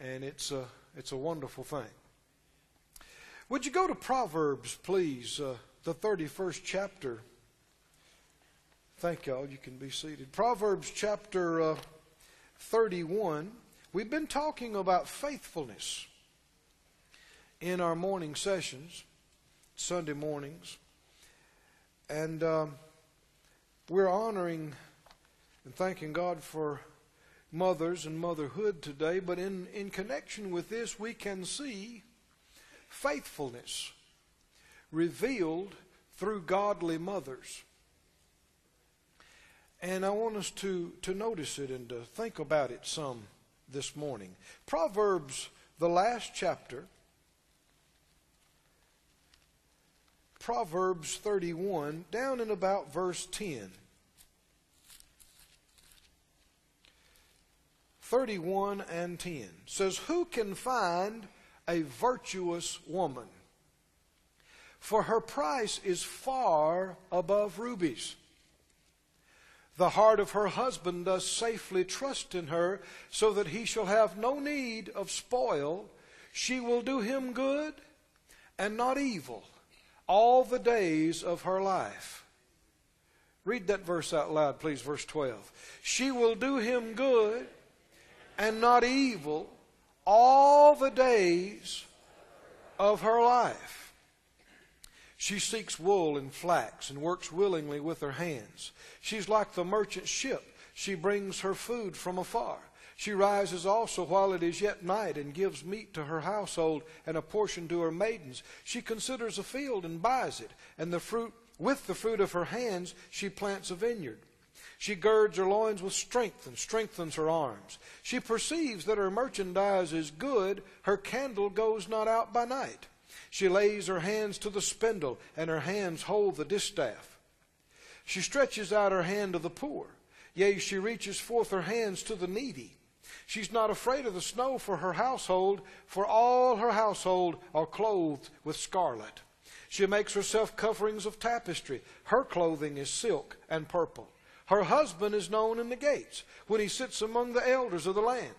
and it's a, it's a wonderful thing. Would you go to Proverbs, please, uh, the 31st chapter? Thank y'all. You can be seated. Proverbs chapter uh, 31. We've been talking about faithfulness in our morning sessions, Sunday mornings. And um, we're honoring and thanking God for mothers and motherhood today, but in, in connection with this, we can see faithfulness revealed through godly mothers. And I want us to, to notice it and to think about it some this morning. Proverbs, the last chapter, Proverbs 31, down in about verse 10. 31 and 10 says, Who can find a virtuous woman? For her price is far above rubies. The heart of her husband does safely trust in her, so that he shall have no need of spoil. She will do him good and not evil all the days of her life. Read that verse out loud, please, verse 12. She will do him good and not evil all the days of her life. She seeks wool and flax and works willingly with her hands. She's like the merchant ship. She brings her food from afar. She rises also while it is yet night and gives meat to her household and a portion to her maidens. She considers a field and buys it, and the fruit with the fruit of her hands she plants a vineyard. She girds her loins with strength and strengthens her arms. She perceives that her merchandise is good, her candle goes not out by night. She lays her hands to the spindle, and her hands hold the distaff. She stretches out her hand to the poor. Yea, she reaches forth her hands to the needy. She's not afraid of the snow for her household, for all her household are clothed with scarlet. She makes herself coverings of tapestry. Her clothing is silk and purple. Her husband is known in the gates when he sits among the elders of the land.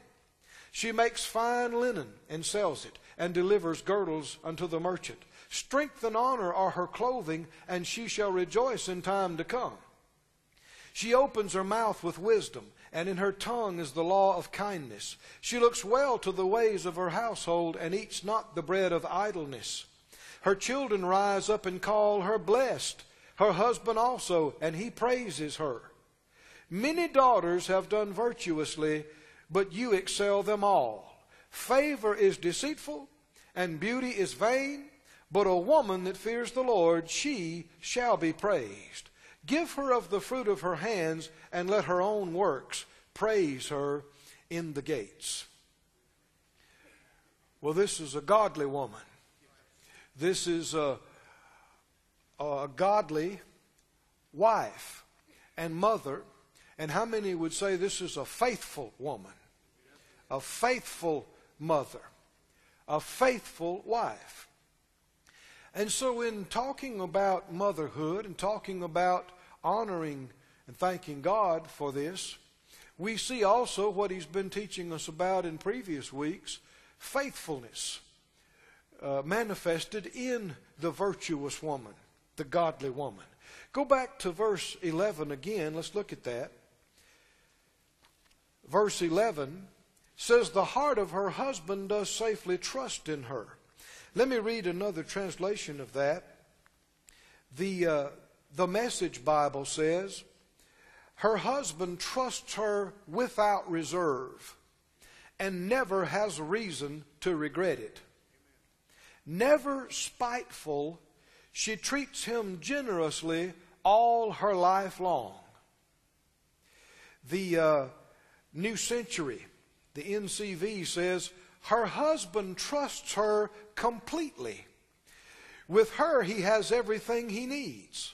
She makes fine linen and sells it, and delivers girdles unto the merchant. Strength and honor are her clothing, and she shall rejoice in time to come. She opens her mouth with wisdom, and in her tongue is the law of kindness. She looks well to the ways of her household, and eats not the bread of idleness. Her children rise up and call her blessed, her husband also, and he praises her. Many daughters have done virtuously, but you excel them all. Favor is deceitful, and beauty is vain, but a woman that fears the Lord, she shall be praised. Give her of the fruit of her hands, and let her own works praise her in the gates. Well, this is a godly woman. This is a, a godly wife and mother and how many would say this is a faithful woman, a faithful mother, a faithful wife? And so, in talking about motherhood and talking about honoring and thanking God for this, we see also what He's been teaching us about in previous weeks faithfulness uh, manifested in the virtuous woman, the godly woman. Go back to verse 11 again. Let's look at that verse 11 says, The heart of her husband does safely trust in her. Let me read another translation of that. The, uh, the Message Bible says, Her husband trusts her without reserve and never has reason to regret it. Never spiteful, she treats him generously all her life long. The uh, New Century, the NCV says, her husband trusts her completely. With her, he has everything he needs.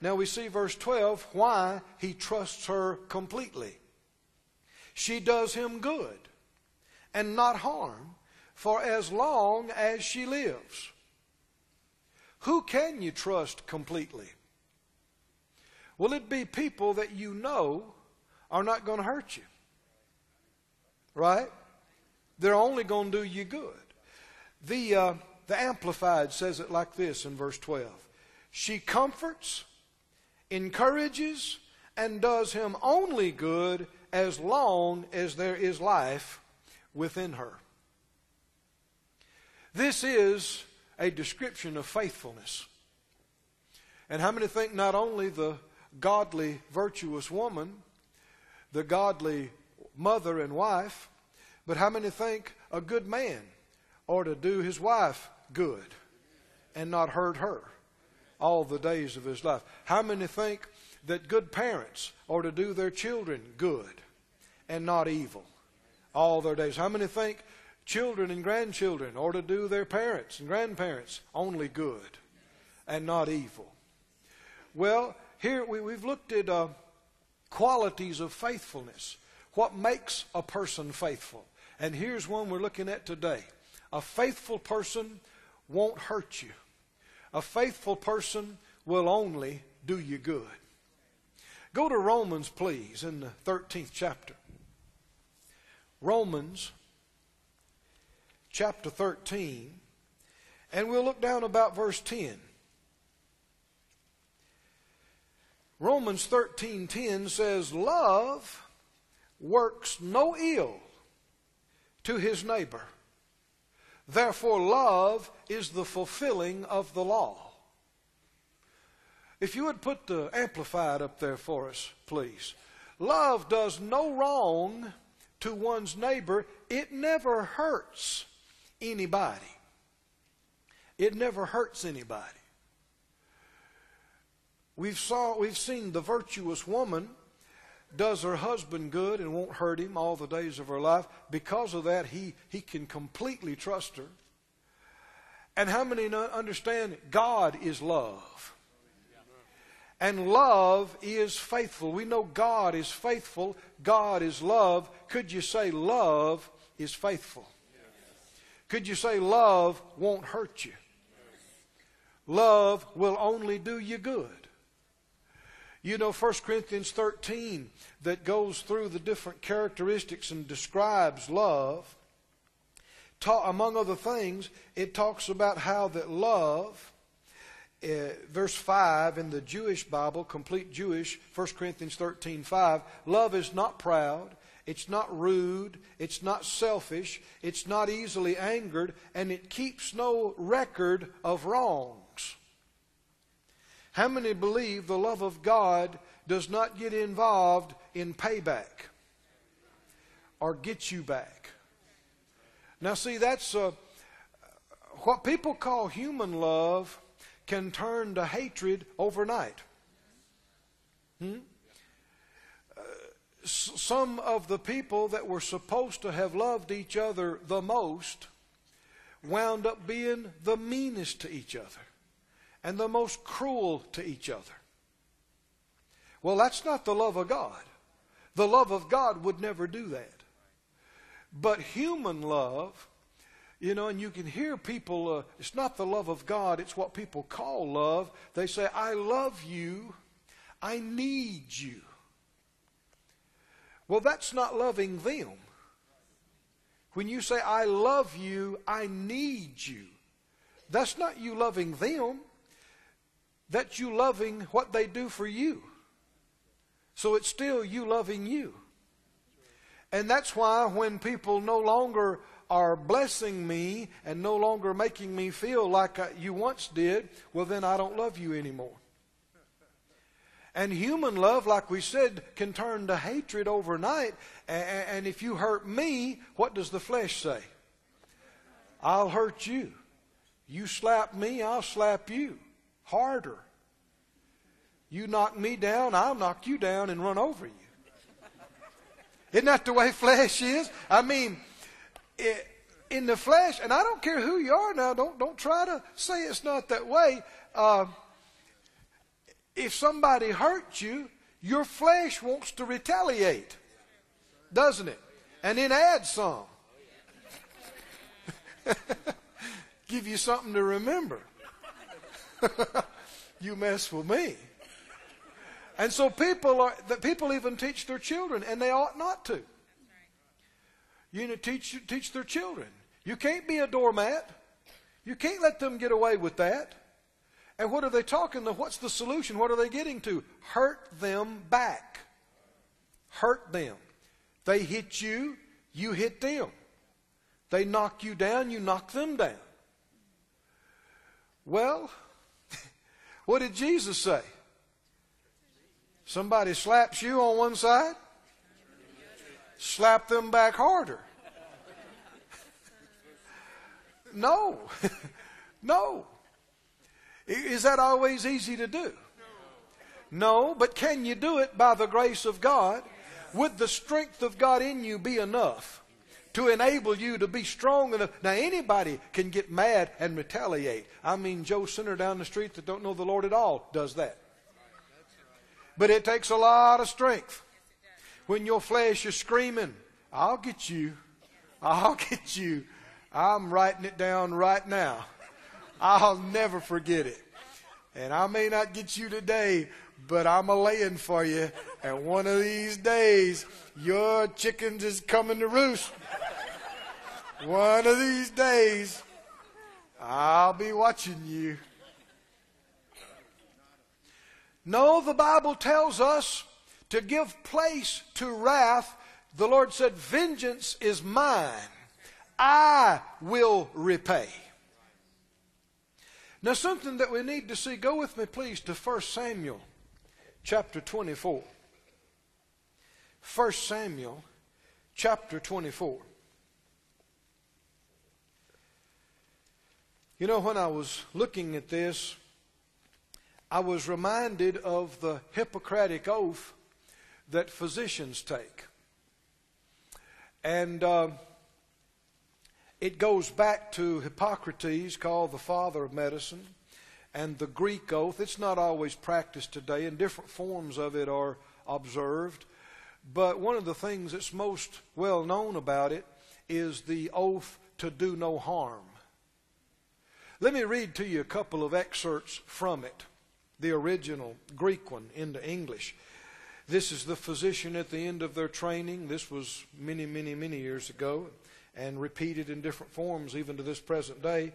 Now we see verse 12 why he trusts her completely. She does him good and not harm for as long as she lives. Who can you trust completely? Will it be people that you know are not going to hurt you. Right? They're only going to do you good. The, uh, the Amplified says it like this in verse 12 She comforts, encourages, and does him only good as long as there is life within her. This is a description of faithfulness. And how many think not only the godly, virtuous woman, the godly mother and wife, but how many think a good man ought to do his wife good and not hurt her all the days of his life? How many think that good parents ought to do their children good and not evil all their days? How many think children and grandchildren ought to do their parents and grandparents only good and not evil? Well, here we, have looked at uh, qualities of faithfulness. What makes a person faithful? And here's one we're looking at today. A faithful person won't hurt you. A faithful person will only do you good. Go to Romans, please, in the 13th chapter. Romans chapter 13, and we'll look down about verse 10. Romans 13:10 says love works no ill to his neighbor. Therefore love is the fulfilling of the law. If you would put the amplified up there for us, please. Love does no wrong to one's neighbor. It never hurts anybody. It never hurts anybody. We've, saw, we've seen the virtuous woman does her husband good and won't hurt him all the days of her life. Because of that, he, he can completely trust her. And how many understand God is love? And love is faithful. We know God is faithful. God is love. Could you say love is faithful? Could you say love won't hurt you? Love will only do you good. You know 1 Corinthians 13 that goes through the different characteristics and describes love. Ta- among other things, it talks about how that love, uh, verse 5 in the Jewish Bible, complete Jewish, 1 Corinthians 13 5, love is not proud, it's not rude, it's not selfish, it's not easily angered, and it keeps no record of wrong. How many believe the love of God does not get involved in payback or get you back? Now, see, that's uh, what people call human love can turn to hatred overnight. Hmm? Uh, some of the people that were supposed to have loved each other the most wound up being the meanest to each other and the most cruel to each other. Well, that's not the love of God. The love of God would never do that. But human love, you know, and you can hear people, uh, it's not the love of God, it's what people call love. They say, I love you, I need you. Well, that's not loving them. When you say, I love you, I need you, that's not you loving them. That's you loving what they do for you. So it's still you loving you. And that's why when people no longer are blessing me and no longer making me feel like you once did, well, then I don't love you anymore. And human love, like we said, can turn to hatred overnight. And if you hurt me, what does the flesh say? I'll hurt you. You slap me, I'll slap you harder. You knock me down, I'll knock you down and run over you. Isn't that the way flesh is? I mean, it, in the flesh, and I don't care who you are now, don't, don't try to say it's not that way. Uh, if somebody hurts you, your flesh wants to retaliate, doesn't it? And then add some. Give you something to remember. you mess with me. And so people are, that people even teach their children, and they ought not to. You know, teach teach their children. You can't be a doormat. You can't let them get away with that. And what are they talking? What's the solution? What are they getting to? Hurt them back. Hurt them. They hit you, you hit them. They knock you down, you knock them down. Well, what did Jesus say? Somebody slaps you on one side, slap them back harder. no. no. Is that always easy to do? No, but can you do it by the grace of God? Would the strength of God in you be enough to enable you to be strong enough? Now, anybody can get mad and retaliate. I mean, Joe Sinner down the street that don't know the Lord at all does that. But it takes a lot of strength. When your flesh is screaming, I'll get you. I'll get you. I'm writing it down right now. I'll never forget it. And I may not get you today, but I'm a laying for you. And one of these days, your chickens is coming to roost. One of these days, I'll be watching you. No, the Bible tells us to give place to wrath. The Lord said, Vengeance is mine. I will repay. Now, something that we need to see, go with me, please, to 1 Samuel chapter 24. 1 Samuel chapter 24. You know, when I was looking at this, I was reminded of the Hippocratic oath that physicians take. And. Uh, it goes back to Hippocrates, called the father of medicine, and the Greek oath. It's not always practiced today, and different forms of it are observed. But one of the things that's most well known about it is the oath to do no harm. Let me read to you a couple of excerpts from it, the original Greek one into English. This is the physician at the end of their training. This was many, many, many years ago and repeated in different forms even to this present day.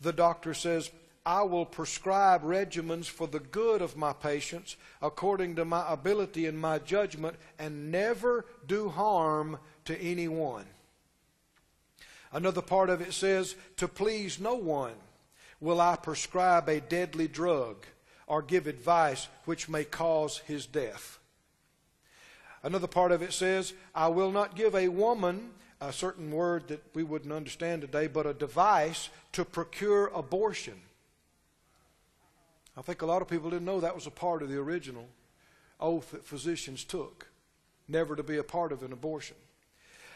The doctor says, I will prescribe regimens for the good of my patients according to my ability and my judgment and never do harm to anyone. Another part of it says, To please no one will I prescribe a deadly drug or give advice which may cause his death. Another part of it says, I will not give a woman a certain word that we wouldn't understand today, but a device to procure abortion. I think a lot of people didn't know that was a part of the original oath that physicians took, never to be a part of an abortion.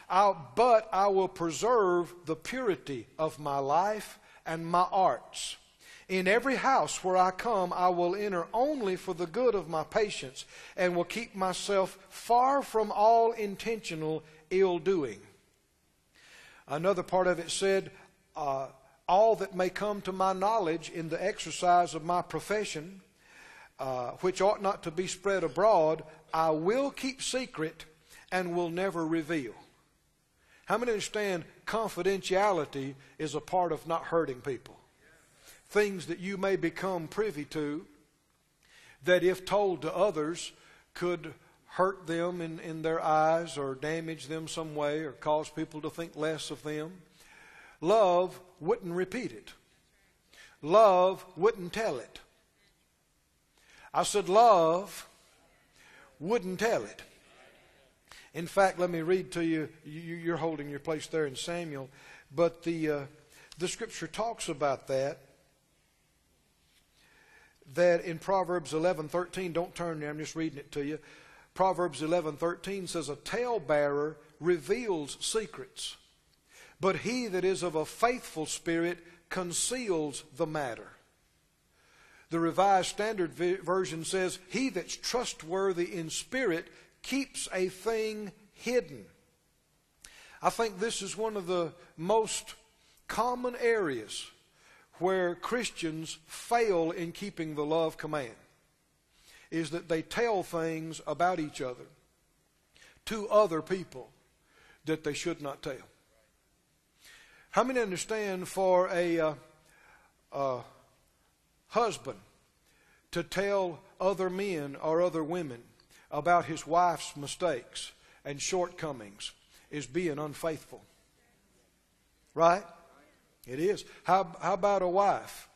I'll, but I will preserve the purity of my life and my arts. In every house where I come, I will enter only for the good of my patients and will keep myself far from all intentional ill doing. Another part of it said, uh, All that may come to my knowledge in the exercise of my profession, uh, which ought not to be spread abroad, I will keep secret and will never reveal. How many understand confidentiality is a part of not hurting people? Things that you may become privy to that, if told to others, could hurt them in, in their eyes or damage them some way or cause people to think less of them. Love wouldn't repeat it. Love wouldn't tell it. I said, love wouldn't tell it. In fact, let me read to you. You're holding your place there in Samuel, but the uh, the scripture talks about that. That in Proverbs 11:13. Don't turn there. I'm just reading it to you. Proverbs 11:13 says a talebearer reveals secrets, but he that is of a faithful spirit conceals the matter. The Revised Standard Version says, He that's trustworthy in spirit keeps a thing hidden. I think this is one of the most common areas where Christians fail in keeping the love command is that they tell things about each other to other people that they should not tell. How many understand for a uh, husband to tell other men or other women about his wife's mistakes and shortcomings is being unfaithful? Right? It is. How, how about a wife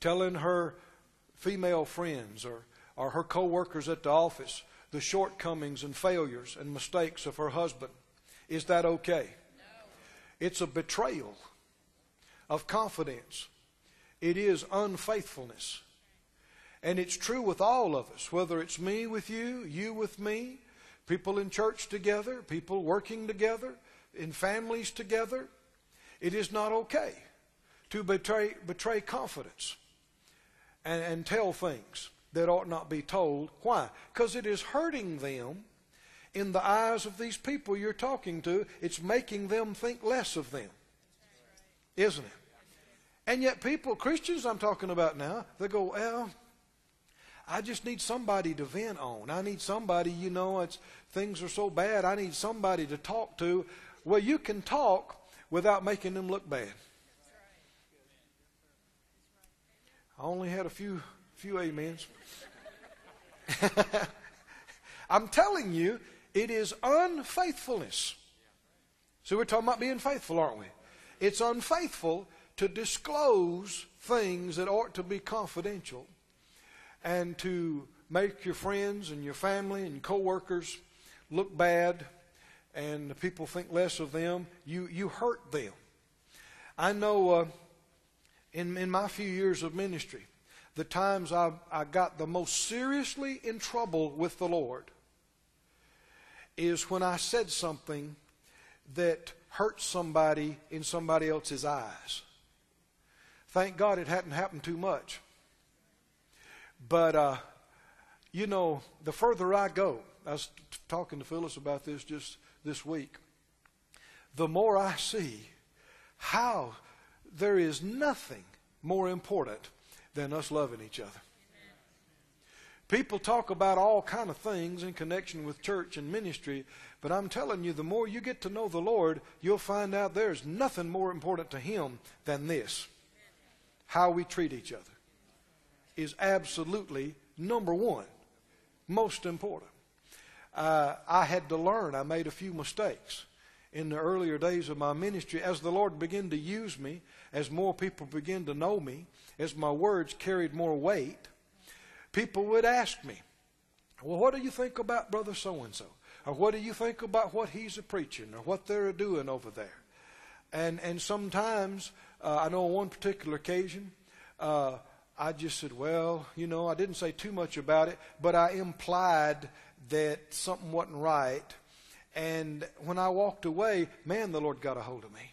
telling her female friends or, or her co-workers at the office the shortcomings and failures and mistakes of her husband? Is that okay? No. It's a betrayal of confidence. It is unfaithfulness. And it's true with all of us, whether it's me with you, you with me, people in church together, people working together, in families together. It is not okay to betray, betray confidence and, and tell things that ought not be told. Why? Because it is hurting them in the eyes of these people you're talking to. It's making them think less of them. Isn't it? And yet, people, Christians I'm talking about now, they go, well, I just need somebody to vent on. I need somebody, you know, it's things are so bad. I need somebody to talk to. Well, you can talk without making them look bad. I only had a few few amens. I'm telling you, it is unfaithfulness. So we're talking about being faithful, aren't we? It's unfaithful to disclose things that ought to be confidential and to make your friends and your family and coworkers look bad and people think less of them. You, you hurt them. I know uh, in, in my few years of ministry, the times I, I got the most seriously in trouble with the Lord is when I said something that hurt somebody in somebody else's eyes. Thank God it hadn't happened too much. But, uh, you know, the further I go, I was t- talking to Phyllis about this just this week, the more I see how there is nothing more important than us loving each other. People talk about all kind of things in connection with church and ministry, but I'm telling you, the more you get to know the Lord, you'll find out there's nothing more important to Him than this. How we treat each other is absolutely number one, most important. Uh, I had to learn. I made a few mistakes in the earlier days of my ministry. As the Lord began to use me, as more people began to know me, as my words carried more weight, people would ask me, Well, what do you think about Brother so and so? Or what do you think about what he's a preaching or what they're doing over there? And, and sometimes, uh, I know on one particular occasion, uh, I just said, Well, you know, I didn't say too much about it, but I implied that something wasn't right. And when I walked away, man, the Lord got a hold of me.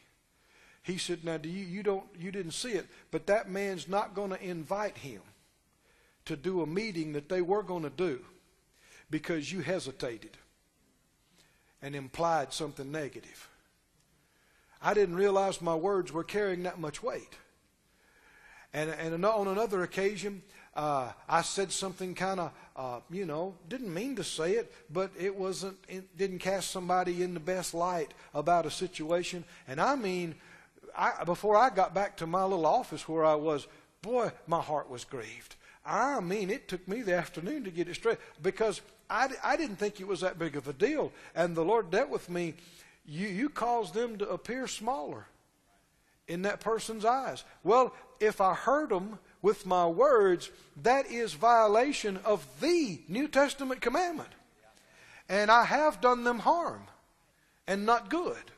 He said, "Now, do you you don't you didn't see it, but that man's not going to invite him to do a meeting that they were going to do because you hesitated and implied something negative." I didn't realize my words were carrying that much weight. And, and on another occasion, uh, I said something kind of, uh, you know, didn't mean to say it, but it wasn't, it didn't cast somebody in the best light about a situation. And I mean, I, before I got back to my little office where I was, boy, my heart was grieved. I mean, it took me the afternoon to get it straight because I, I didn't think it was that big of a deal. And the Lord dealt with me. You, you caused them to appear smaller in that person's eyes. Well, if I hurt them with my words, that is violation of the New Testament commandment. And I have done them harm and not good.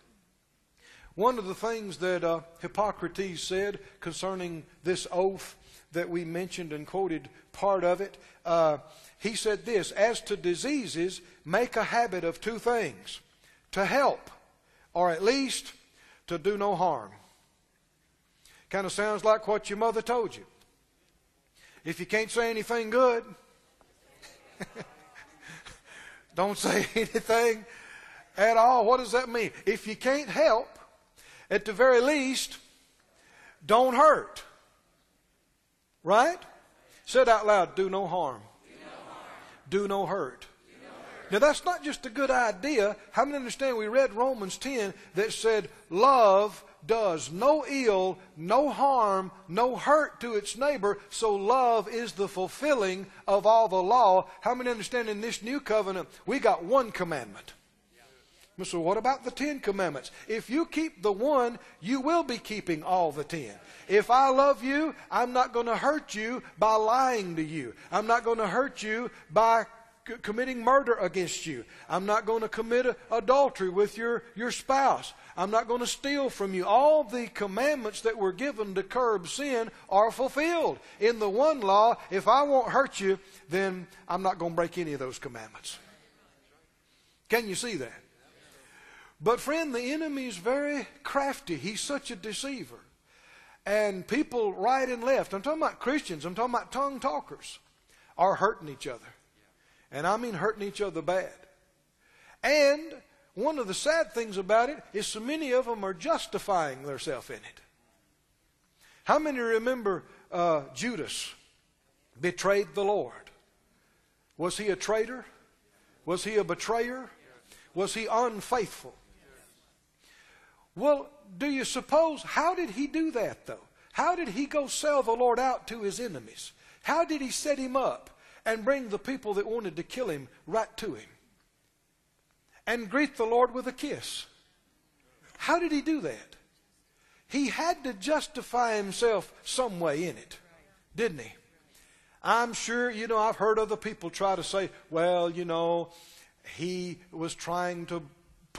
One of the things that uh, Hippocrates said concerning this oath that we mentioned and quoted part of it, uh, he said this As to diseases, make a habit of two things to help, or at least to do no harm. Kind of sounds like what your mother told you. If you can't say anything good, don't say anything at all. What does that mean? If you can't help, at the very least, don't hurt. Right? Say it out loud do no harm, do no, harm. Do no hurt. Now, that's not just a good idea. How many understand we read Romans 10 that said, Love does no ill, no harm, no hurt to its neighbor, so love is the fulfilling of all the law. How many understand in this new covenant we got one commandment? So, what about the Ten Commandments? If you keep the one, you will be keeping all the ten. If I love you, I'm not going to hurt you by lying to you. I'm not going to hurt you by committing murder against you. I'm not going to commit adultery with your, your spouse. I'm not going to steal from you. All the commandments that were given to curb sin are fulfilled. In the one law, if I won't hurt you, then I'm not going to break any of those commandments. Can you see that? But, friend, the enemy is very crafty. He's such a deceiver. And people right and left, I'm talking about Christians, I'm talking about tongue talkers, are hurting each other. And I mean hurting each other bad. And one of the sad things about it is so many of them are justifying themselves in it. How many remember uh, Judas betrayed the Lord? Was he a traitor? Was he a betrayer? Was he unfaithful? Well, do you suppose, how did he do that though? How did he go sell the Lord out to his enemies? How did he set him up and bring the people that wanted to kill him right to him? And greet the Lord with a kiss. How did he do that? He had to justify himself some way in it, didn't he? I'm sure, you know, I've heard other people try to say, well, you know, he was trying to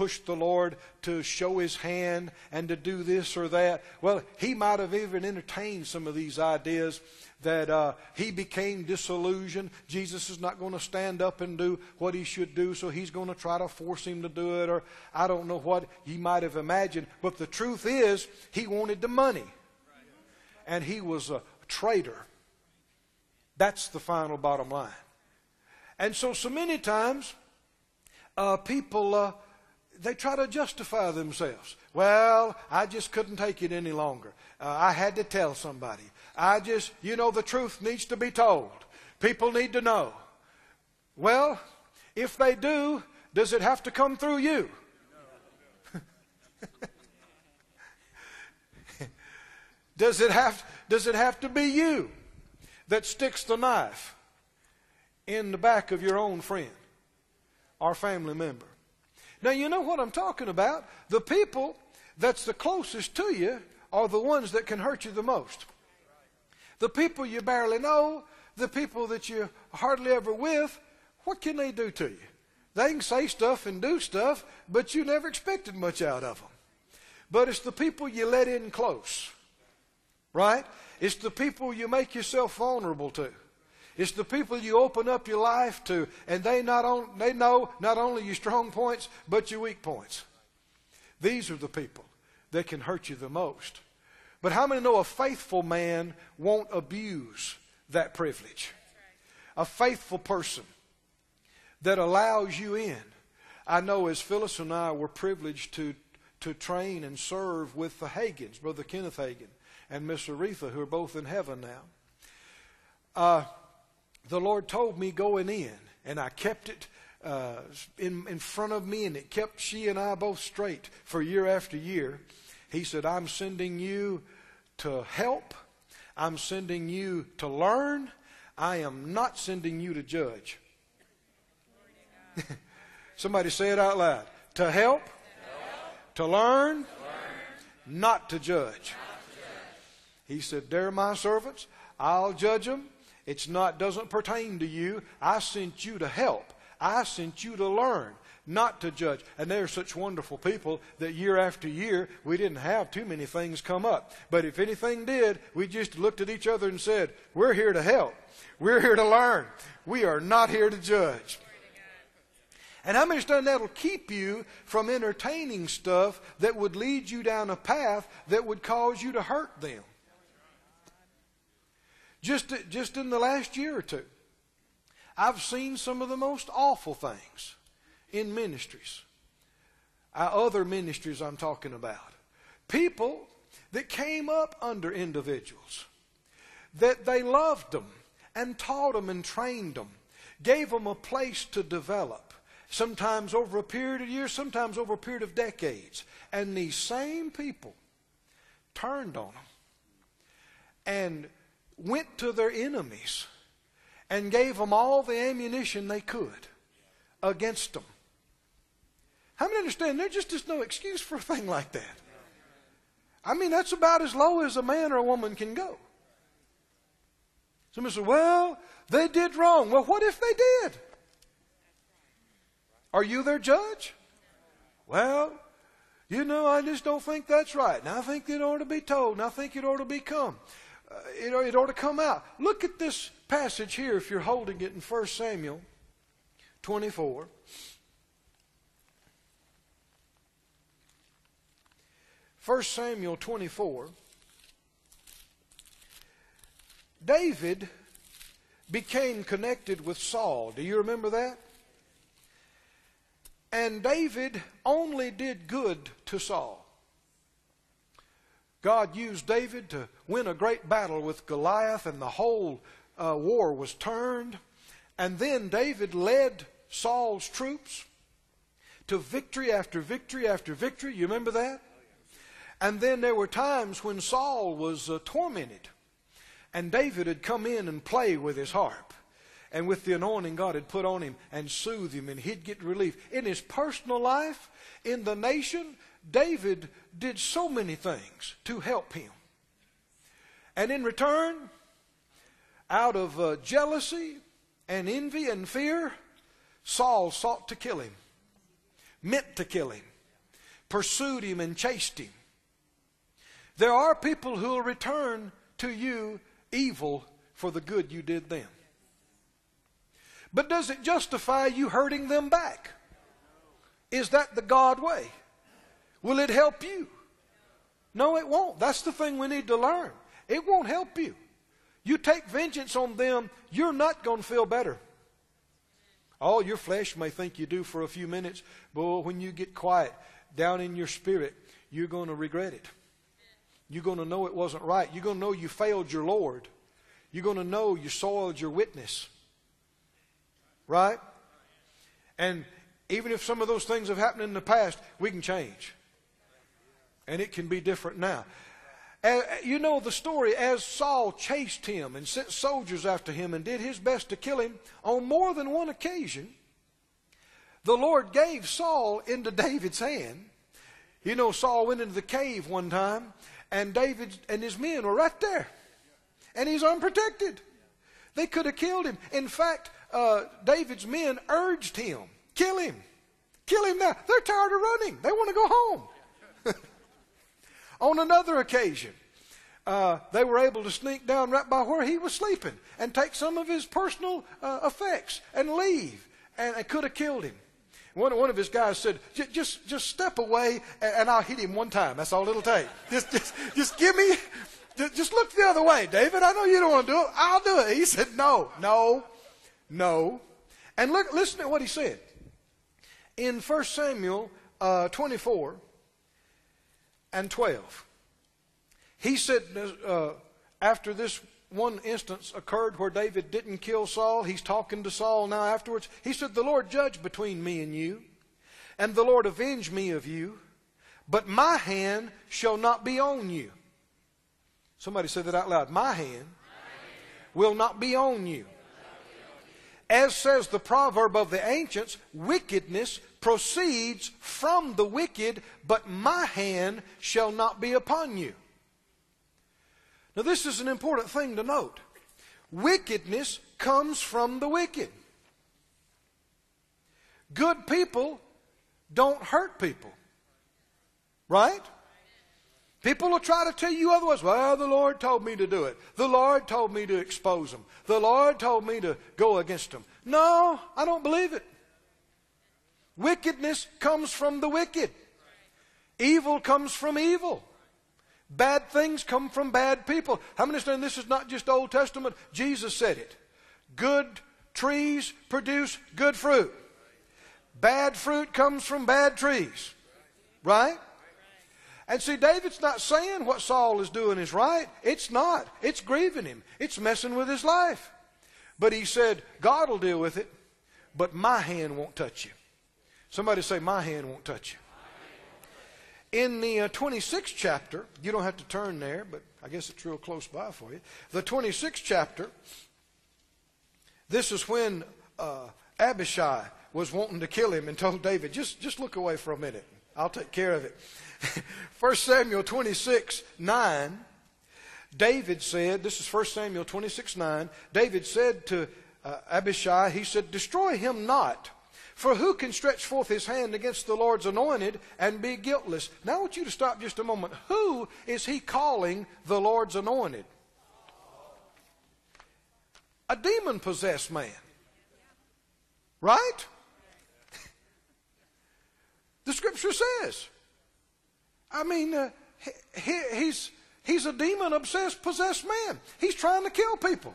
push the Lord to show his hand and to do this or that. Well, he might have even entertained some of these ideas that uh, he became disillusioned. Jesus is not going to stand up and do what he should do, so he's going to try to force him to do it, or I don't know what he might have imagined. But the truth is, he wanted the money, and he was a traitor. That's the final bottom line. And so, so many times, uh, people. Uh, they try to justify themselves. Well, I just couldn't take it any longer. Uh, I had to tell somebody. I just, you know, the truth needs to be told. People need to know. Well, if they do, does it have to come through you? does it have does it have to be you that sticks the knife in the back of your own friend or family member? Now, you know what I'm talking about. The people that's the closest to you are the ones that can hurt you the most. The people you barely know, the people that you hardly ever with, what can they do to you? They can say stuff and do stuff, but you never expected much out of them. But it's the people you let in close, right? It's the people you make yourself vulnerable to. It's the people you open up your life to, and they not on, they know not only your strong points but your weak points. These are the people that can hurt you the most. But how many know a faithful man won't abuse that privilege? A faithful person that allows you in. I know as Phyllis and I were privileged to, to train and serve with the Hagins, Brother Kenneth Hagin and Miss Oretha, who are both in heaven now. Uh, the Lord told me going in, and I kept it uh, in, in front of me, and it kept she and I both straight for year after year. He said, I'm sending you to help, I'm sending you to learn, I am not sending you to judge. Somebody say it out loud. To help, to, learn, not to. Not to judge. He said, They're my servants. I'll judge them. It's not doesn't pertain to you. I sent you to help. I sent you to learn, not to judge. And they're such wonderful people that year after year we didn't have too many things come up. But if anything did, we just looked at each other and said, "We're here to help. We're here to learn. We are not here to judge." And how many understand that'll keep you from entertaining stuff that would lead you down a path that would cause you to hurt them? Just, just in the last year or two, I've seen some of the most awful things in ministries. Uh, other ministries I'm talking about. People that came up under individuals, that they loved them and taught them and trained them, gave them a place to develop, sometimes over a period of years, sometimes over a period of decades. And these same people turned on them and went to their enemies and gave them all the ammunition they could against them. How many understand there's just, just no excuse for a thing like that? I mean, that's about as low as a man or a woman can go. Somebody said, well, they did wrong. Well, what if they did? Are you their judge? Well, you know, I just don't think that's right. And I think it ought to be told. And I think it ought to become. Uh, it, it ought to come out. Look at this passage here if you're holding it in 1 Samuel 24. First Samuel 24. David became connected with Saul. Do you remember that? And David only did good to Saul. God used David to win a great battle with Goliath, and the whole uh, war was turned. And then David led Saul's troops to victory after victory after victory. You remember that? And then there were times when Saul was uh, tormented, and David had come in and play with his harp and with the anointing God had put on him and soothe him, and he'd get relief. In his personal life, in the nation, David did so many things to help him. And in return, out of uh, jealousy and envy and fear, Saul sought to kill him, meant to kill him, pursued him and chased him. There are people who will return to you evil for the good you did them. But does it justify you hurting them back? Is that the God way? Will it help you? No, it won't. That's the thing we need to learn. It won't help you. You take vengeance on them, you're not going to feel better. All your flesh may think you do for a few minutes, but when you get quiet down in your spirit, you're going to regret it. You're going to know it wasn't right. You're going to know you failed your Lord. You're going to know you soiled your witness. Right? And even if some of those things have happened in the past, we can change. And it can be different now. Uh, you know the story as Saul chased him and sent soldiers after him and did his best to kill him on more than one occasion. The Lord gave Saul into David's hand. You know, Saul went into the cave one time, and David and his men were right there. And he's unprotected. They could have killed him. In fact, uh, David's men urged him, kill him. Kill him now. They're tired of running. They want to go home. On another occasion, uh, they were able to sneak down right by where he was sleeping and take some of his personal uh, effects and leave, and, could have killed him. One, one of his guys said, just, just step away and, and I'll hit him one time. That's all it'll take. Just, just, just give me, just look the other way, David. I know you don't want to do it. I'll do it. He said, no, no, no. And look, listen to what he said. In 1 Samuel uh, 24 and 12, he said, uh, after this one instance occurred where David didn't kill Saul, he's talking to Saul now afterwards. He said, The Lord judge between me and you, and the Lord avenge me of you, but my hand shall not be on you. Somebody said that out loud. My hand will not be on you. As says the proverb of the ancients, wickedness proceeds from the wicked, but my hand shall not be upon you. Now, this is an important thing to note. Wickedness comes from the wicked. Good people don't hurt people. Right? People will try to tell you otherwise. Well, the Lord told me to do it. The Lord told me to expose them. The Lord told me to go against them. No, I don't believe it. Wickedness comes from the wicked. Evil comes from evil. Bad things come from bad people. How many understand this is not just Old Testament? Jesus said it. Good trees produce good fruit. Bad fruit comes from bad trees. Right? And see, David's not saying what Saul is doing is right. It's not. It's grieving him. It's messing with his life. But he said, God will deal with it, but my hand won't touch you. Somebody say, My hand won't touch you. In the uh, 26th chapter, you don't have to turn there, but I guess it's real close by for you. The 26th chapter, this is when uh, Abishai was wanting to kill him and told David, just, just look away for a minute. I'll take care of it. 1 Samuel 26, 9, David said, this is 1 Samuel 26, 9, David said to uh, Abishai, he said, Destroy him not. For who can stretch forth his hand against the Lord's anointed and be guiltless? Now I want you to stop just a moment. Who is he calling the Lord's anointed? A demon possessed man. Right? The scripture says. I mean, uh, he, he's, he's a demon obsessed, possessed man. He's trying to kill people.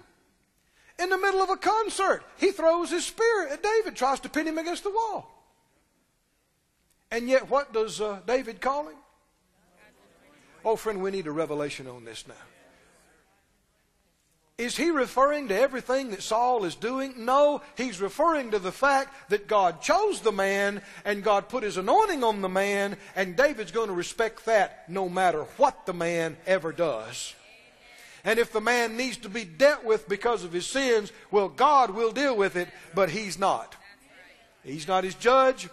In the middle of a concert, he throws his spear at David, tries to pin him against the wall. And yet, what does uh, David call him? Oh, friend, we need a revelation on this now. Is he referring to everything that Saul is doing? No, he's referring to the fact that God chose the man and God put his anointing on the man, and David's going to respect that no matter what the man ever does. And if the man needs to be dealt with because of his sins, well, God will deal with it, but he's not. He's not his judge.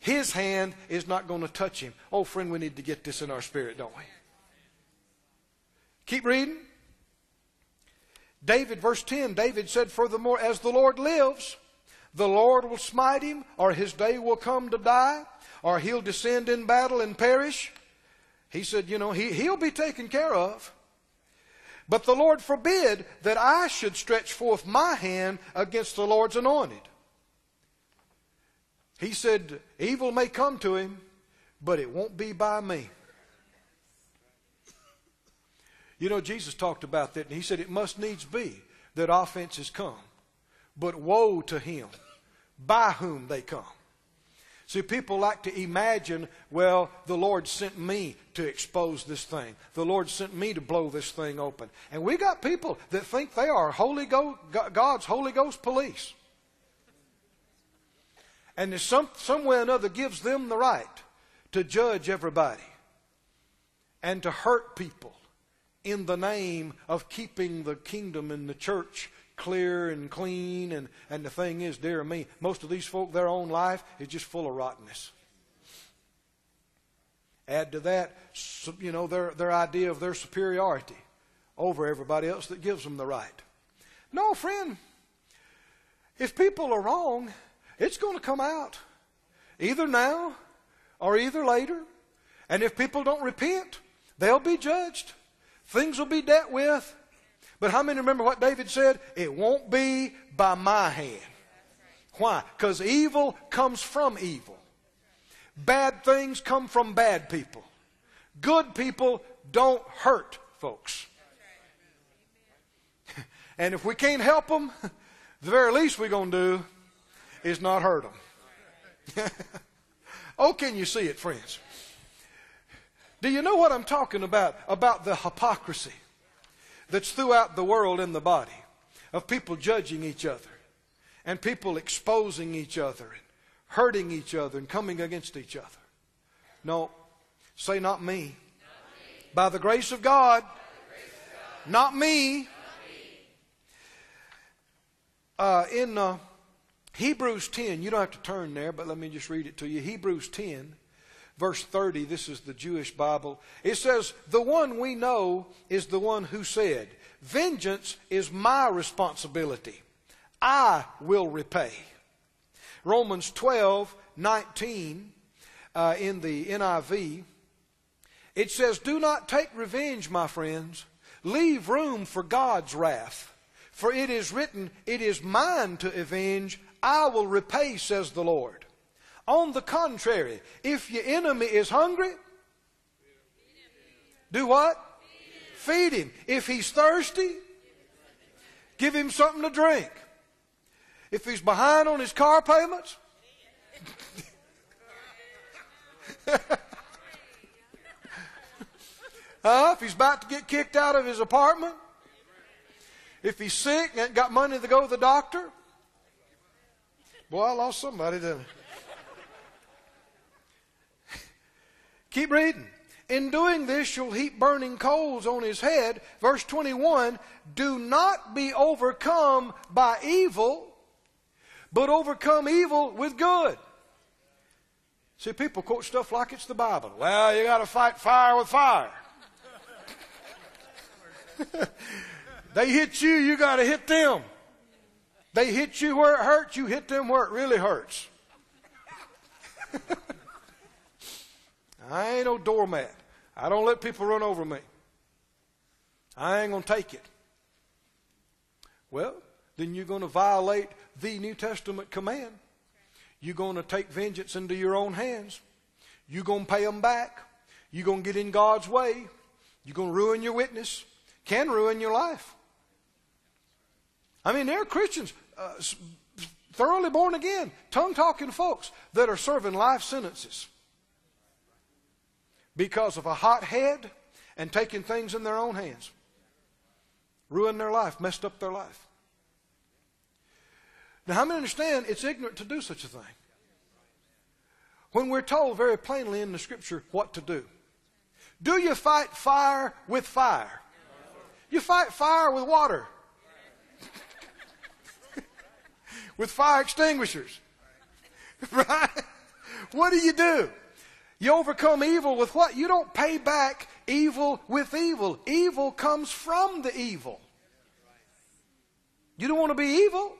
His hand is not going to touch him. Oh, friend, we need to get this in our spirit, don't we? Keep reading. David, verse 10, David said, Furthermore, as the Lord lives, the Lord will smite him, or his day will come to die, or he'll descend in battle and perish. He said, You know, he, he'll be taken care of. But the Lord forbid that I should stretch forth my hand against the Lord's anointed. He said, Evil may come to him, but it won't be by me. You know, Jesus talked about that, and he said it must needs be that offenses come, but woe to him by whom they come. See, people like to imagine, well, the Lord sent me to expose this thing. The Lord sent me to blow this thing open. And we got people that think they are Holy Ghost, God's Holy Ghost police. And some, some way or another gives them the right to judge everybody and to hurt people in the name of keeping the kingdom and the church clear and clean. And, and the thing is, dear me, most of these folk, their own life is just full of rottenness. Add to that, you know, their, their idea of their superiority over everybody else that gives them the right. No, friend, if people are wrong, it's going to come out either now or either later. And if people don't repent, they'll be judged. Things will be dealt with. But how many remember what David said? It won't be by my hand. Why? Because evil comes from evil. Bad things come from bad people. Good people don't hurt folks. And if we can't help them, the very least we're going to do is not hurt them. oh, can you see it, friends? Do you know what I'm talking about? About the hypocrisy that's throughout the world in the body of people judging each other and people exposing each other and hurting each other and coming against each other. No, say not me. Not me. By the grace of God, grace of God. Not, me. not me. Uh, in uh, Hebrews 10, you don't have to turn there, but let me just read it to you. Hebrews 10 verse 30, this is the Jewish Bible. It says, The one we know is the one who said, Vengeance is my responsibility. I will repay. Romans 12, 19, uh, in the NIV, it says, Do not take revenge, my friends. Leave room for God's wrath. For it is written, It is mine to avenge. I will repay, says the Lord. On the contrary, if your enemy is hungry, do what? Feed him. If he's thirsty, give him something to drink. If he's behind on his car payments, if he's about to get kicked out of his apartment, if he's sick and got money to go to the doctor, boy, I lost somebody, didn't I? Keep reading. In doing this, you'll heap burning coals on his head. Verse 21 Do not be overcome by evil, but overcome evil with good. See, people quote stuff like it's the Bible. Well, you got to fight fire with fire. they hit you, you got to hit them. They hit you where it hurts, you hit them where it really hurts. I ain't no doormat. I don't let people run over me. I ain't going to take it. Well, then you're going to violate the New Testament command. You're going to take vengeance into your own hands. You're going to pay them back. You're going to get in God's way. You're going to ruin your witness. Can ruin your life. I mean, there are Christians, uh, thoroughly born again, tongue talking folks that are serving life sentences because of a hot head and taking things in their own hands. Ruined their life, messed up their life. Now, how many understand it's ignorant to do such a thing? When we're told very plainly in the scripture what to do. Do you fight fire with fire? You fight fire with water. with fire extinguishers. right? What do you do? You overcome evil with what? You don't pay back evil with evil. Evil comes from the evil. You don't want to be evil.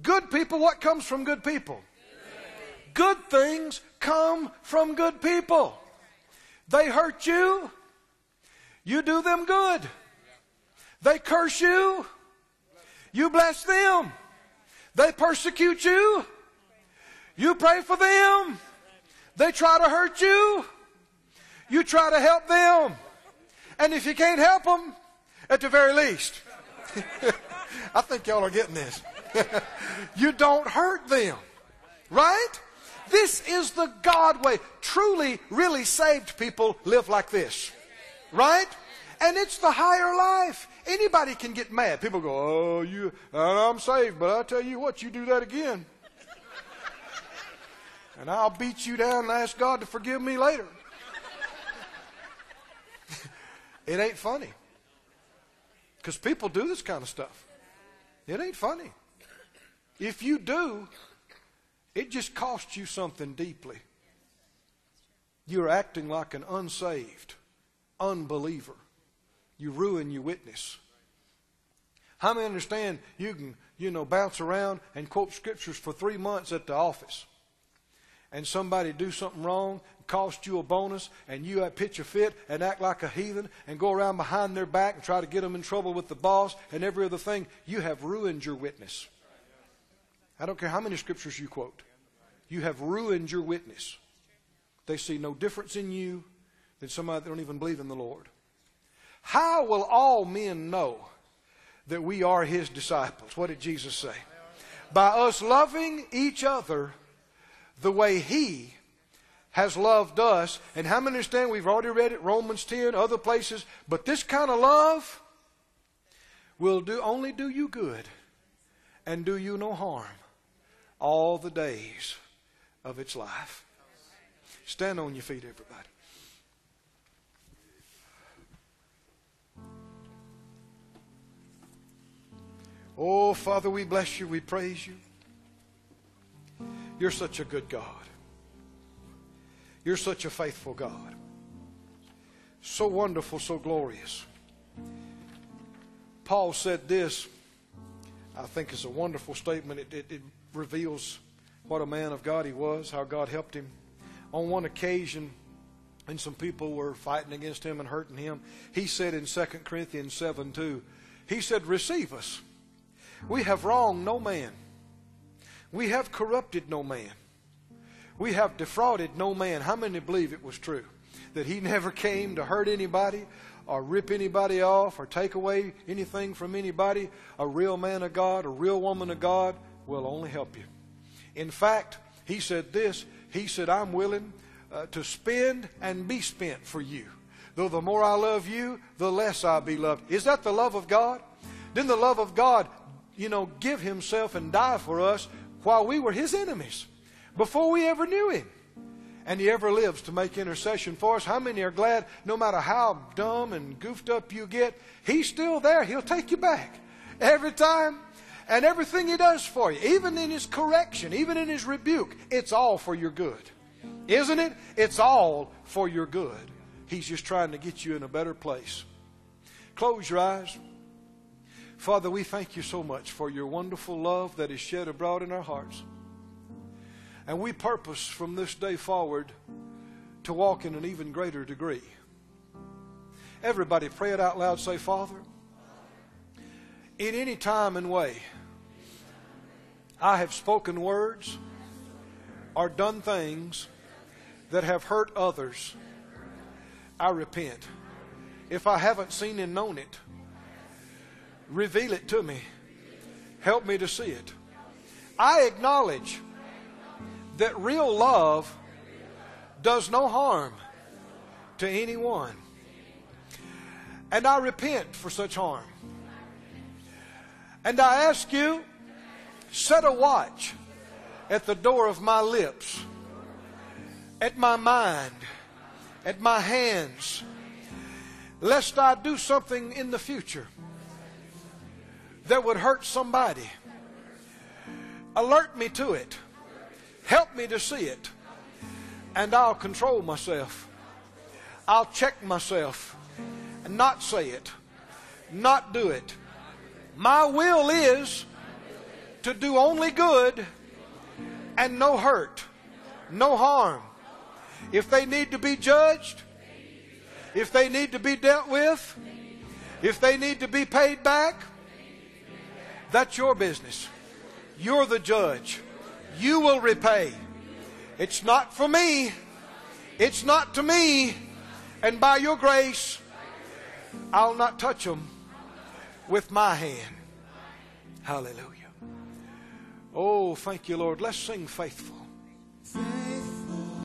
Good people, what comes from good people? Good things come from good people. They hurt you, you do them good. They curse you, you bless them. They persecute you, you pray for them. They try to hurt you. You try to help them. And if you can't help them, at the very least, I think y'all are getting this. you don't hurt them. Right? This is the God way. Truly, really saved people live like this. Right? And it's the higher life. Anybody can get mad. People go, oh, you, I'm saved, but I tell you what, you do that again and I'll beat you down and ask God to forgive me later. it ain't funny. Because people do this kind of stuff. It ain't funny. If you do, it just costs you something deeply. You're acting like an unsaved unbeliever. You ruin your witness. How many understand you can, you know, bounce around and quote scriptures for three months at the office? And somebody do something wrong, cost you a bonus, and you pitch a fit and act like a heathen and go around behind their back and try to get them in trouble with the boss and every other thing, you have ruined your witness. I don't care how many scriptures you quote. You have ruined your witness. They see no difference in you than somebody that don't even believe in the Lord. How will all men know that we are his disciples? What did Jesus say? By us loving each other the way He has loved us. And how many understand? We've already read it, Romans 10, other places. But this kind of love will do, only do you good and do you no harm all the days of its life. Stand on your feet, everybody. Oh, Father, we bless you. We praise you. You're such a good God. You're such a faithful God. So wonderful, so glorious. Paul said this, I think it's a wonderful statement. It, it, it reveals what a man of God he was, how God helped him. On one occasion, and some people were fighting against him and hurting him, he said in 2 Corinthians 7 2, he said, Receive us. We have wronged no man. We have corrupted no man. We have defrauded no man. How many believe it was true? That he never came to hurt anybody or rip anybody off or take away anything from anybody. A real man of God, a real woman of God will only help you. In fact, he said this He said, I'm willing uh, to spend and be spent for you. Though the more I love you, the less I'll be loved. Is that the love of God? Didn't the love of God, you know, give himself and die for us while we were his enemies, before we ever knew him. And He ever lives to make intercession for us. How many are glad no matter how dumb and goofed up you get, He's still there. He'll take you back every time. And everything He does for you, even in His correction, even in His rebuke, it's all for your good. Isn't it? It's all for your good. He's just trying to get you in a better place. Close your eyes. Father, we thank you so much for your wonderful love that is shed abroad in our hearts. And we purpose from this day forward to walk in an even greater degree. Everybody pray it out loud. Say, Father, in any time and way, I have spoken words or done things that have hurt others. I repent. If I haven't seen and known it, reveal it to me. Help me to see it. I acknowledge that real love does no harm to anyone. And I repent for such harm. And I ask you, set a watch at the door of my lips, at my mind, at my hands, lest I do something in the future that would hurt somebody. Alert me to it. Help me to see it. And I'll control myself. I'll check myself and not say it, not do it. My will is to do only good and no hurt, no harm. If they need to be judged, if they need to be dealt with, if they need to be paid back, that's your business. You're the judge. You will repay. It's not for me. It's not to me. And by your grace, I'll not touch them with my hand. Hallelujah. Oh, thank you, Lord. Let's sing faithful.